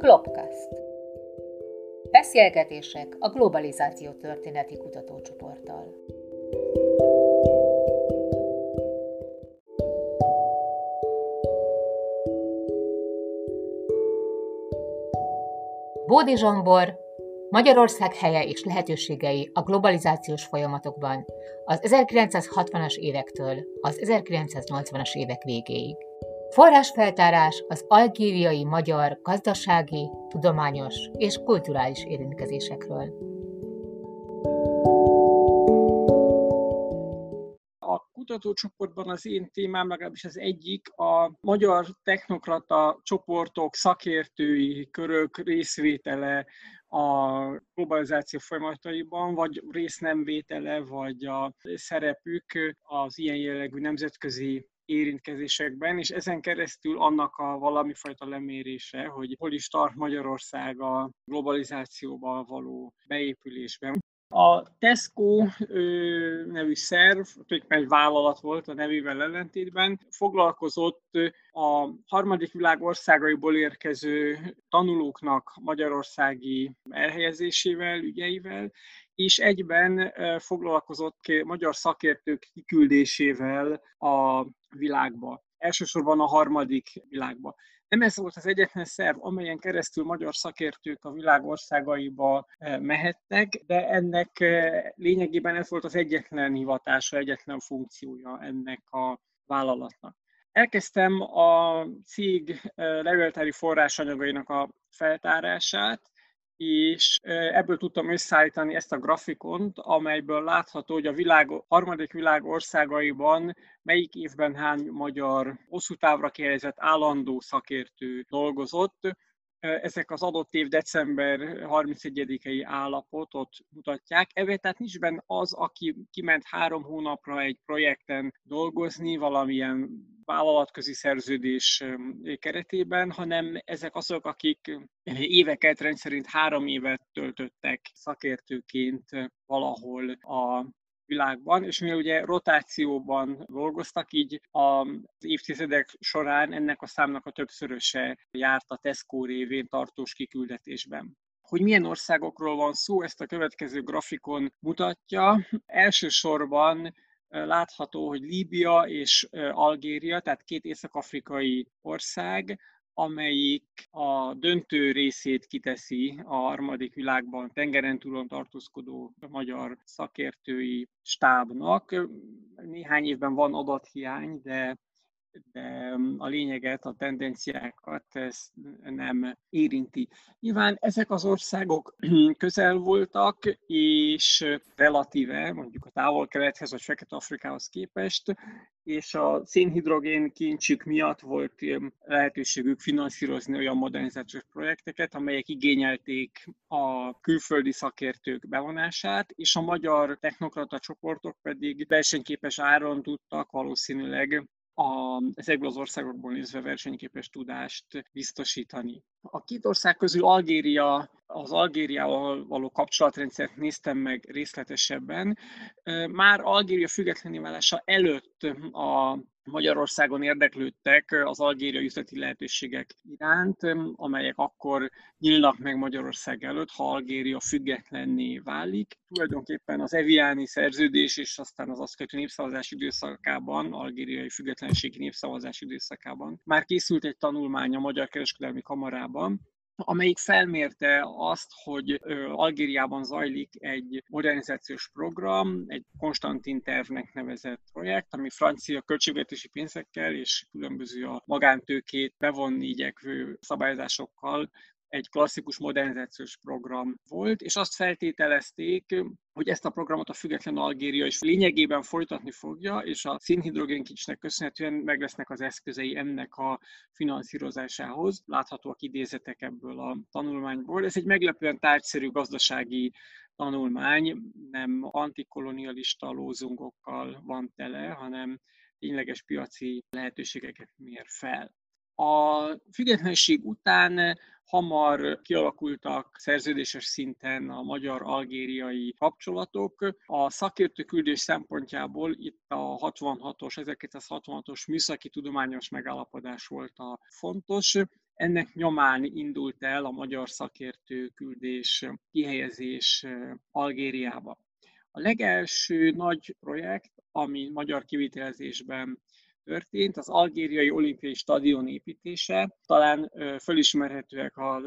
Klopkast. Beszélgetések a globalizáció történeti kutatócsoporttal. Bódi Zsombor, Magyarország helye és lehetőségei a globalizációs folyamatokban az 1960-as évektől az 1980-as évek végéig. Forrásfeltárás az algériai magyar gazdasági, tudományos és kulturális érintkezésekről. A kutatócsoportban az én témám legalábbis az egyik a magyar technokrata csoportok, szakértői körök részvétele a globalizáció folyamataiban, vagy résznemvétele, vagy a szerepük az ilyen jellegű nemzetközi érintkezésekben, és ezen keresztül annak a valami fajta lemérése, hogy hol is tart Magyarország a globalizációba való beépülésben. A Tesco nevű szerv, egy vállalat volt a nevével ellentétben, foglalkozott a harmadik világ országaiból érkező tanulóknak magyarországi elhelyezésével, ügyeivel, és egyben foglalkozott magyar szakértők kiküldésével a világba, elsősorban a harmadik világba. Nem ez volt az egyetlen szerv, amelyen keresztül magyar szakértők a világ országaiba mehettek, de ennek lényegében ez volt az egyetlen hivatása, egyetlen funkciója ennek a vállalatnak. Elkezdtem a cég levéltári forrásanyagainak a feltárását, és ebből tudtam összeállítani ezt a grafikont, amelyből látható, hogy a világ, harmadik világ országaiban melyik évben hány magyar hosszú távra kérdezett állandó szakértő dolgozott. Ezek az adott év december 31-i állapotot mutatják. Ebben tehát nincs benne az, aki kiment három hónapra egy projekten dolgozni, valamilyen vállalatközi szerződés keretében, hanem ezek azok, akik éveket rendszerint három évet töltöttek szakértőként valahol a világban, és mivel ugye rotációban dolgoztak, így az évtizedek során ennek a számnak a többszöröse járt a Tesco révén tartós kiküldetésben. Hogy milyen országokról van szó, ezt a következő grafikon mutatja. Elsősorban látható, hogy Líbia és Algéria, tehát két észak-afrikai ország, amelyik a döntő részét kiteszi a harmadik világban tengeren túlon tartózkodó magyar szakértői stábnak. Néhány évben van adathiány, de de a lényeget, a tendenciákat ez nem érinti. Nyilván ezek az országok közel voltak, és relatíve mondjuk a távol-kelethez vagy Fekete-Afrikához képest, és a szénhidrogén kincsük miatt volt lehetőségük finanszírozni olyan modernizációs projekteket, amelyek igényelték a külföldi szakértők bevonását, és a magyar technokrata csoportok pedig versenyképes áron tudtak valószínűleg a, ezekből az országokból nézve versenyképes tudást biztosítani. A két ország közül Algéria, az Algériával való kapcsolatrendszert néztem meg részletesebben. Már Algéria függetlené válása előtt a Magyarországon érdeklődtek az algériai üzleti lehetőségek iránt, amelyek akkor nyílnak meg Magyarország előtt, ha Algéria függetlenné válik. Tulajdonképpen az Eviáni szerződés és aztán az azt követő népszavazás időszakában, algériai függetlenségi népszavazás időszakában már készült egy tanulmány a Magyar Kereskedelmi Kamarában, amelyik felmérte azt, hogy Algériában zajlik egy modernizációs program, egy Konstantin tervnek nevezett projekt, ami francia költségvetési pénzekkel és különböző a magántőkét bevonni igyekvő szabályozásokkal egy klasszikus modernizációs program volt, és azt feltételezték, hogy ezt a programot a független Algéria is lényegében folytatni fogja, és a szénhidrogénkicsnek köszönhetően meg lesznek az eszközei ennek a finanszírozásához. Láthatóak idézetek ebből a tanulmányból. Ez egy meglepően tárgyszerű gazdasági tanulmány, nem antikolonialista lózungokkal van tele, hanem tényleges piaci lehetőségeket mér fel. A függetlenség után hamar kialakultak szerződéses szinten a magyar-algériai kapcsolatok. A szakértő küldés szempontjából itt a 66-os, 1966-os műszaki tudományos megállapodás volt a fontos. ennek nyomán indult el a magyar szakértő küldés, kihelyezés Algériába. A legelső nagy projekt, ami magyar kivitelezésben történt, az algériai olimpiai stadion építése. Talán fölismerhetőek a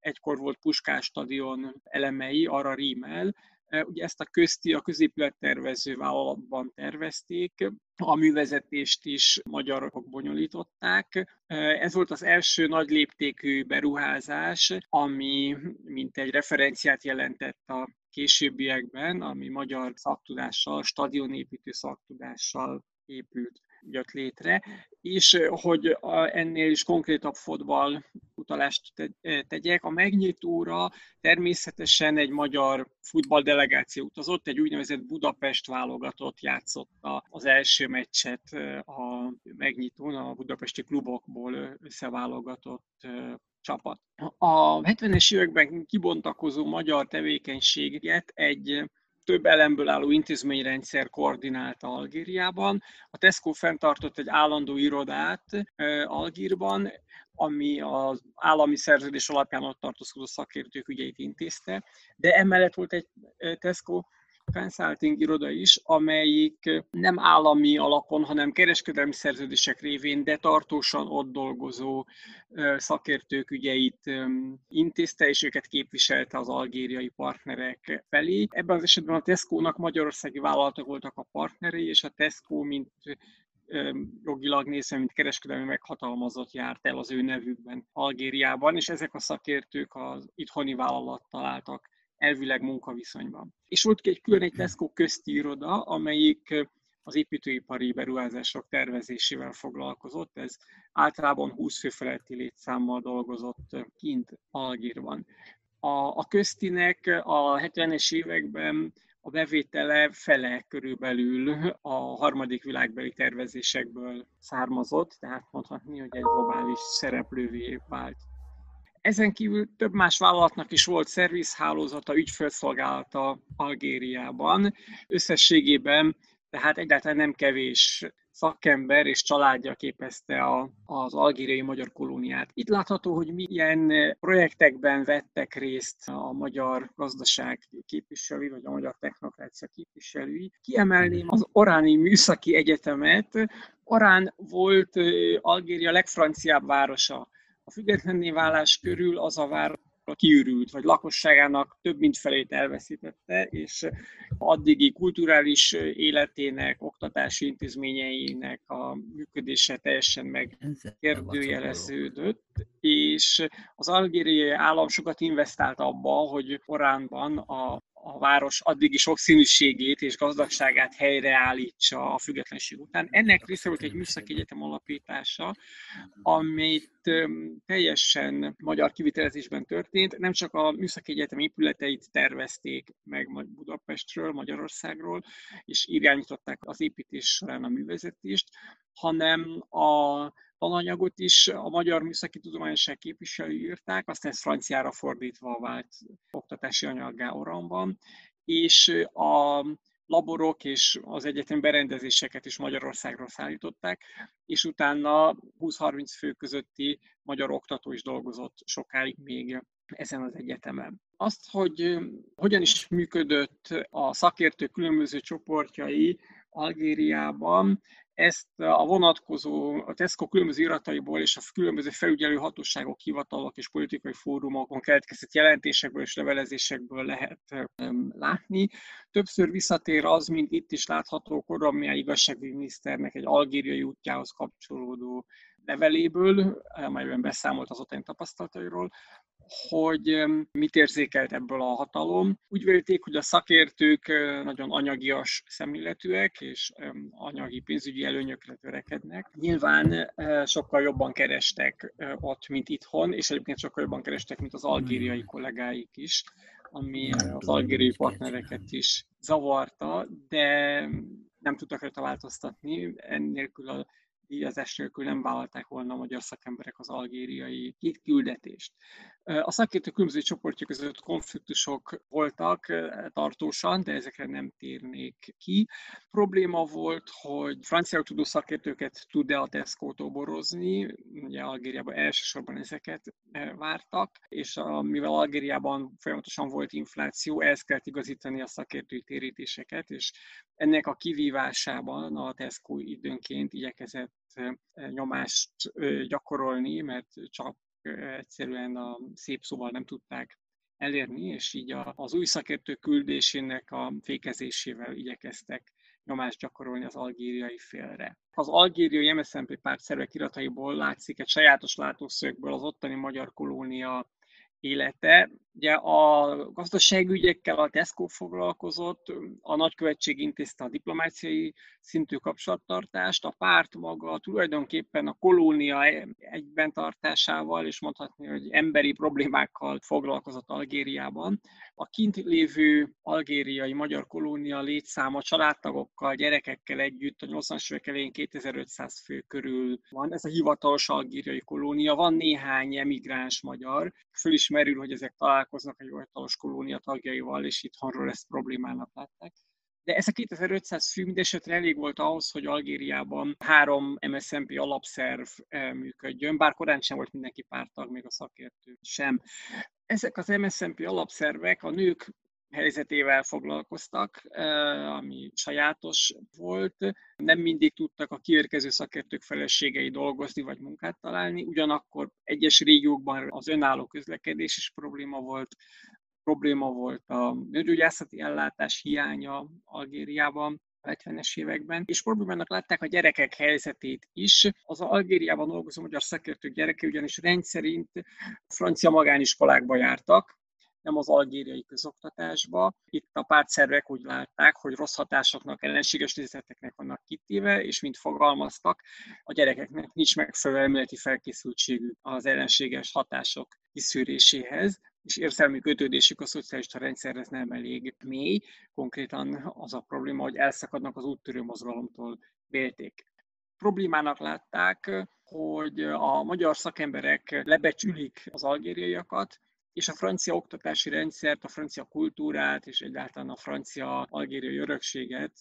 egykor volt Puskás stadion elemei, arra rímel, Ugye ezt a közti, a középülettervező vállalatban tervezték, a művezetést is magyarok bonyolították. Ez volt az első nagy léptékű beruházás, ami mint egy referenciát jelentett a későbbiekben, ami magyar szaktudással, stadionépítő szaktudással épült jött létre, és hogy ennél is konkrétabb fotball utalást tegyek, a megnyitóra természetesen egy magyar futballdelegáció utazott, egy úgynevezett Budapest válogatott játszotta az első meccset a megnyitón, a budapesti klubokból összeválogatott csapat. A 70-es években kibontakozó magyar tevékenységet egy több elemből álló intézményrendszer koordinálta Algériában. A Tesco fenntartott egy állandó irodát Algírban, ami az állami szerződés alapján ott tartózkodó szakértők ügyeit intézte, de emellett volt egy Tesco consulting iroda is, amelyik nem állami alapon, hanem kereskedelmi szerződések révén, de tartósan ott dolgozó szakértők ügyeit intézte, és őket képviselte az algériai partnerek felé. Ebben az esetben a Tesco-nak magyarországi vállalatok voltak a partnerei, és a Tesco, mint jogilag nézve, mint kereskedelmi meghatalmazott járt el az ő nevükben Algériában, és ezek a szakértők az itthoni vállalattal álltak elvileg munkaviszonyban. És volt egy külön egy Tesco közti iroda, amelyik az építőipari beruházások tervezésével foglalkozott. Ez általában 20 fő feletti létszámmal dolgozott kint Algírban. A, a köztinek a 70-es években a bevétele fele körülbelül a harmadik világbeli tervezésekből származott, tehát mondhatni, hogy egy globális szereplővé vált. Ezen kívül több más vállalatnak is volt szervizhálózata, ügyfélszolgálata Algériában. Összességében tehát egyáltalán nem kevés szakember és családja képezte a, az algériai magyar kolóniát. Itt látható, hogy milyen projektekben vettek részt a magyar gazdaság képviselői, vagy a magyar technokrácia képviselői. Kiemelném az Oráni Műszaki Egyetemet. Orán volt Algéria legfranciább városa a függetlenné válás körül az a város kiürült, vagy lakosságának több mint felét elveszítette, és addigi kulturális életének, oktatási intézményeinek a működése teljesen megkérdőjeleződött, és az algériai állam sokat investált abba, hogy Oránban a a város addigi sokszínűségét és gazdagságát helyreállítsa a függetlenség után. Ennek része volt egy műszaki egyetem alapítása, amit teljesen magyar kivitelezésben történt. Nem csak a műszaki egyetem épületeit tervezték meg Budapestről, Magyarországról, és irányították az építés során a művezetést, hanem a tananyagot is a Magyar Műszaki Tudományosság képviselői írták, aztán ez franciára fordítva vált oktatási anyaggá Oramban, és a laborok és az egyetem berendezéseket is Magyarországról szállították, és utána 20-30 fő közötti magyar oktató is dolgozott sokáig még ezen az egyetemen. Azt, hogy hogyan is működött a szakértő különböző csoportjai Algériában, ezt a vonatkozó, a Tesco különböző irataiból és a különböző felügyelő hatóságok, hivatalok és politikai fórumokon keletkezett jelentésekből és levelezésekből lehet látni. Többször visszatér az, mint itt is látható Korommiá igazságügyminiszternek egy algériai útjához kapcsolódó leveléből, amelyben beszámolt az ottani tapasztalatairól, hogy mit érzékelt ebből a hatalom. Úgy vélték, hogy a szakértők nagyon anyagias szemléletűek, és anyagi pénzügyi előnyökre törekednek. Nyilván sokkal jobban kerestek ott, mint itthon, és egyébként sokkal jobban kerestek, mint az algériai hmm. kollégáik is, ami az algériai partnereket is zavarta, de nem tudtak rajta változtatni, ennélkül a díjazás nélkül nem vállalták volna a magyar szakemberek az algériai küldetést. A szakértő különböző csoportja között konfliktusok voltak tartósan, de ezekre nem térnék ki. Probléma volt, hogy franciául tudó szakértőket tud-e a Tesco toborozni, ugye Algériában elsősorban ezeket vártak, és mivel Algériában folyamatosan volt infláció, ehhez kellett igazítani a szakértői térítéseket, és ennek a kivívásában a Tesco időnként igyekezett nyomást gyakorolni, mert csak egyszerűen a szép szóval nem tudták elérni, és így az új szakértő küldésének a fékezésével igyekeztek nyomást gyakorolni az algériai félre. Az algériai MSZNP párt szervek irataiból látszik egy sajátos látószögből az ottani magyar kolónia élete. Ugye a gazdaságügyekkel a Tesco foglalkozott, a nagykövetség intézte a diplomáciai szintű kapcsolattartást, a párt maga tulajdonképpen a kolónia egyben tartásával, és mondhatni, hogy emberi problémákkal foglalkozott Algériában. A kint lévő algériai magyar kolónia létszáma családtagokkal, gyerekekkel együtt a 80-as évek elején 2500 fő körül van. Ez a hivatalos algériai kolónia. Van néhány emigráns magyar. Föl is merül, hogy ezek találkoznak a hivatalos kolónia tagjaival, és itthonról ezt problémának látták. De ez a 2500 fő mindesetre elég volt ahhoz, hogy Algériában három MSZMP alapszerv eh, működjön, bár korán sem volt mindenki pártag, még a szakértő sem. Ezek az MSZMP alapszervek a nők helyzetével foglalkoztak, ami sajátos volt. Nem mindig tudtak a kiérkező szakértők feleségei dolgozni vagy munkát találni, ugyanakkor egyes régiókban az önálló közlekedés is probléma volt, probléma volt a nőgyógyászati ellátás hiánya Algériában, 70-es években, és problémának látták a gyerekek helyzetét is. Az Algériában dolgozó magyar szakértők gyereke ugyanis rendszerint francia magániskolákba jártak, nem az algériai közoktatásba. Itt a pártszervek úgy látták, hogy rossz hatásoknak, ellenséges nézeteknek vannak kitéve, és mint fogalmaztak, a gyerekeknek nincs megfelelő elméleti felkészültségük az ellenséges hatások kiszűréséhez és érzelmi kötődésük a szocialista rendszerhez nem elég mély. Konkrétan az a probléma, hogy elszakadnak az úttörő mozgalomtól vélték. Problémának látták, hogy a magyar szakemberek lebecsülik az algériaiakat, és a francia oktatási rendszert, a francia kultúrát és egyáltalán a francia algériai örökséget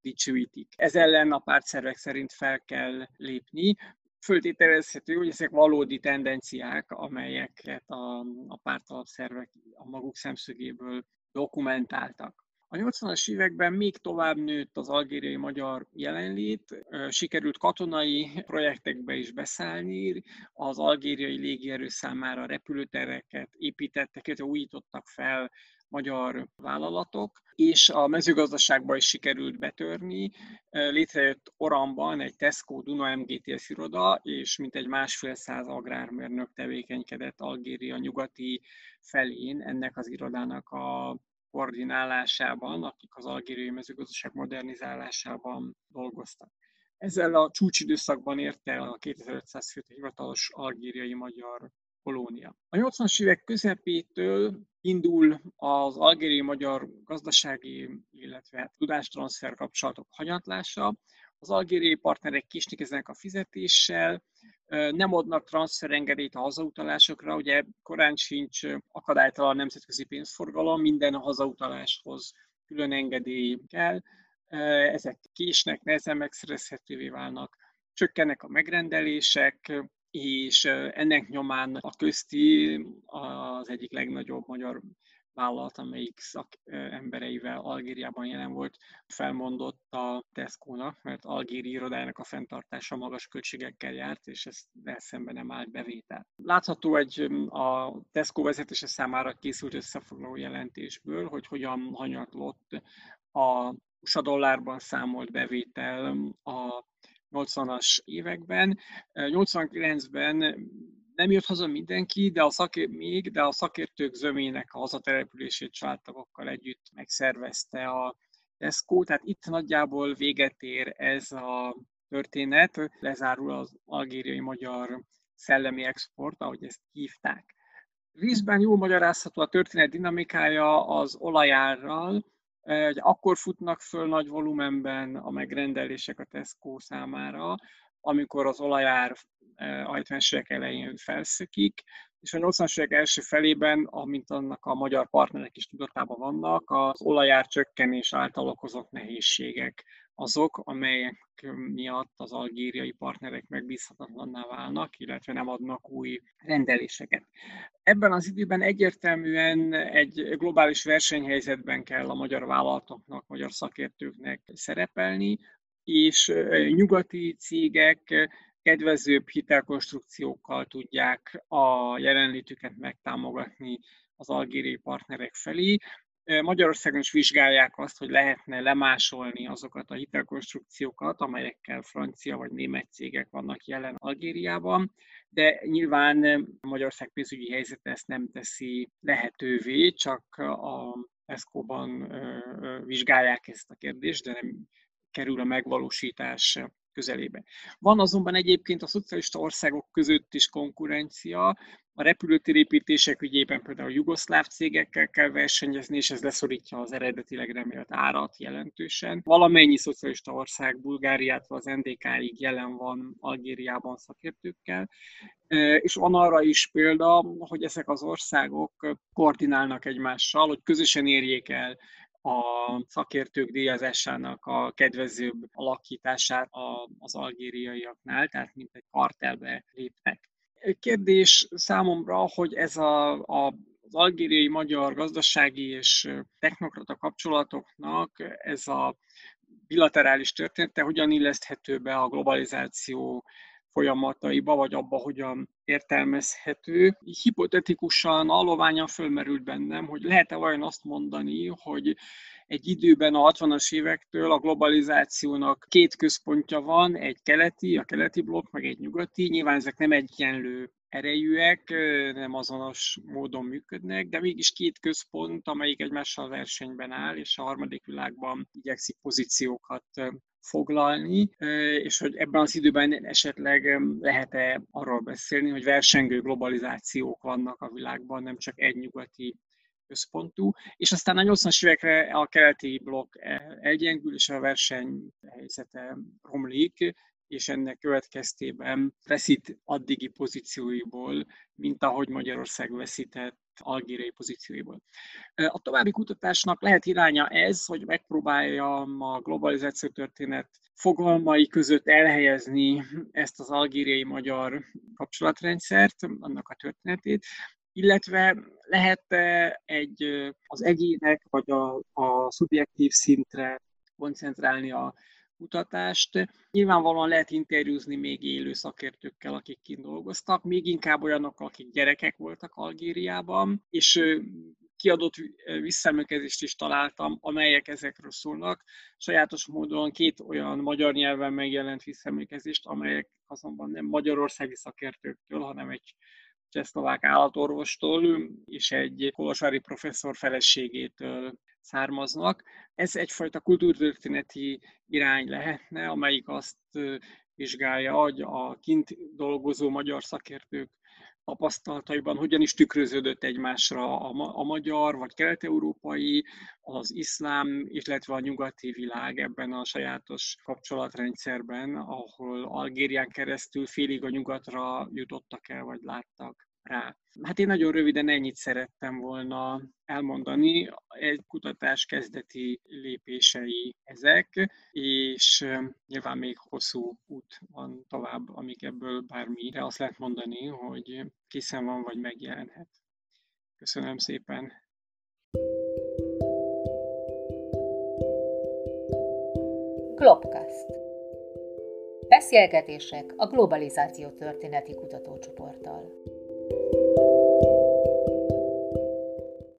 dicsőítik. Ez ellen a pártszervek szerint fel kell lépni, föltételezhető, hogy ezek valódi tendenciák, amelyeket a, a pártalapszervek a maguk szemszögéből dokumentáltak. A 80-as években még tovább nőtt az algériai magyar jelenlét, sikerült katonai projektekbe is beszállni, az algériai légierő számára repülőtereket építettek, illetve újítottak fel magyar vállalatok, és a mezőgazdaságba is sikerült betörni. Létrejött Oramban egy Tesco Duna MGTS iroda, és mintegy másfél száz agrármérnök tevékenykedett Algéria nyugati felén ennek az irodának a koordinálásában, akik az algériai mezőgazdaság modernizálásában dolgoztak. Ezzel a csúcsidőszakban érte el a 2500 főt hivatalos algériai magyar kolónia. A 80-as évek közepétől indul az algériai magyar gazdasági, illetve tudástranszfer kapcsolatok hanyatlása. Az algériai partnerek kisnikezenek a fizetéssel, nem adnak transferengedélyt a hazautalásokra, ugye korán sincs akadálytalan nemzetközi pénzforgalom, minden hazautaláshoz külön engedély kell, ezek késnek, nehezen megszerezhetővé válnak, csökkennek a megrendelések, és ennek nyomán a közti az egyik legnagyobb magyar vállalat, amelyik szakembereivel Algériában jelen volt, felmondott a Tesco-nak, mert algéri irodájának a fenntartása magas költségekkel járt, és ez szemben nem állt bevétel. Látható egy a Tesco vezetése számára készült összefoglaló jelentésből, hogy hogyan hanyatlott a USA dollárban számolt bevétel a 80-as években. 89-ben nem jött haza mindenki, de a szakér, még, de a szakértők zömének a hazatelepülését családtagokkal együtt megszervezte a Tesco, tehát itt nagyjából véget ér ez a történet, lezárul az algériai magyar szellemi export, ahogy ezt hívták. Részben jól magyarázható a történet dinamikája az olajárral, hogy akkor futnak föl nagy volumenben a megrendelések a Tesco számára, amikor az olajár a 70-es évek elején felszökik, és a 80-as évek első felében, amint annak a magyar partnerek is tudatában vannak, az olajár csökkenés által okozott nehézségek azok, amelyek miatt az algériai partnerek megbízhatatlanná válnak, illetve nem adnak új rendeléseket. Ebben az időben egyértelműen egy globális versenyhelyzetben kell a magyar vállalatoknak, magyar szakértőknek szerepelni, és nyugati cégek kedvezőbb hitelkonstrukciókkal tudják a jelenlétüket megtámogatni az algériai partnerek felé. Magyarországon is vizsgálják azt, hogy lehetne lemásolni azokat a hitelkonstrukciókat, amelyekkel francia vagy német cégek vannak jelen Algériában, de nyilván Magyarország pénzügyi helyzete ezt nem teszi lehetővé, csak a ESCO-ban vizsgálják ezt a kérdést, de nem kerül a megvalósítás közelébe. Van azonban egyébként a szocialista országok között is konkurencia, a repülőtérépítések ügyében például jugoszláv cégekkel kell versenyezni, és ez leszorítja az eredetileg remélt árat jelentősen. Valamennyi szocialista ország Bulgáriától az NDK-ig jelen van Algériában szakértőkkel, és van arra is példa, hogy ezek az országok koordinálnak egymással, hogy közösen érjék el a szakértők díjazásának a kedvezőbb alakítását az algériaiaknál, tehát mint egy kartelbe lépnek. Kérdés számomra, hogy ez a, a az algériai magyar gazdasági és technokrata kapcsolatoknak ez a bilaterális története hogyan illeszthető be a globalizáció folyamataiba, vagy abba hogyan értelmezhető. Hipotetikusan, aloványan fölmerült bennem, hogy lehet-e vajon azt mondani, hogy egy időben a 60-as évektől a globalizációnak két központja van, egy keleti, a keleti blokk, meg egy nyugati. Nyilván ezek nem egyenlő erejűek, nem azonos módon működnek, de mégis két központ, amelyik egymással versenyben áll, és a harmadik világban igyekszik pozíciókat foglalni, és hogy ebben az időben esetleg lehet-e arról beszélni, hogy versengő globalizációk vannak a világban, nem csak egy nyugati központú, és aztán a 80-as évekre a keleti blokk elgyengül, és a verseny helyzete romlik, és ennek következtében veszít addigi pozícióiból, mint ahogy Magyarország veszített algériai pozícióiból. A további kutatásnak lehet iránya ez, hogy megpróbáljam a globalizáció történet fogalmai között elhelyezni ezt az algériai magyar kapcsolatrendszert, annak a történetét, illetve lehet egy az egyének vagy a, a szubjektív szintre koncentrálni a kutatást. Nyilvánvalóan lehet interjúzni még élő szakértőkkel, akik kint dolgoztak, még inkább olyanok, akik gyerekek voltak Algériában, és kiadott visszaemlékezést is találtam, amelyek ezekről szólnak. Sajátos módon két olyan magyar nyelven megjelent visszaemlékezést, amelyek azonban nem magyarországi szakértőktől, hanem egy csehszlovák állatorvostól és egy kolosvári professzor feleségétől származnak. Ez egyfajta kultúrtörténeti irány lehetne, amelyik azt vizsgálja, hogy a kint dolgozó magyar szakértők tapasztalataiban hogyan is tükröződött egymásra a, magyar vagy kelet-európai, az iszlám, illetve a nyugati világ ebben a sajátos kapcsolatrendszerben, ahol Algérián keresztül félig a nyugatra jutottak el, vagy láttak rá. Hát én nagyon röviden ennyit szerettem volna elmondani. Egy kutatás kezdeti lépései ezek, és nyilván még hosszú út van tovább, amíg ebből bármire azt lehet mondani, hogy készen van, vagy megjelenhet. Köszönöm szépen! Globcast. Beszélgetések a globalizáció történeti kutatócsoporttal.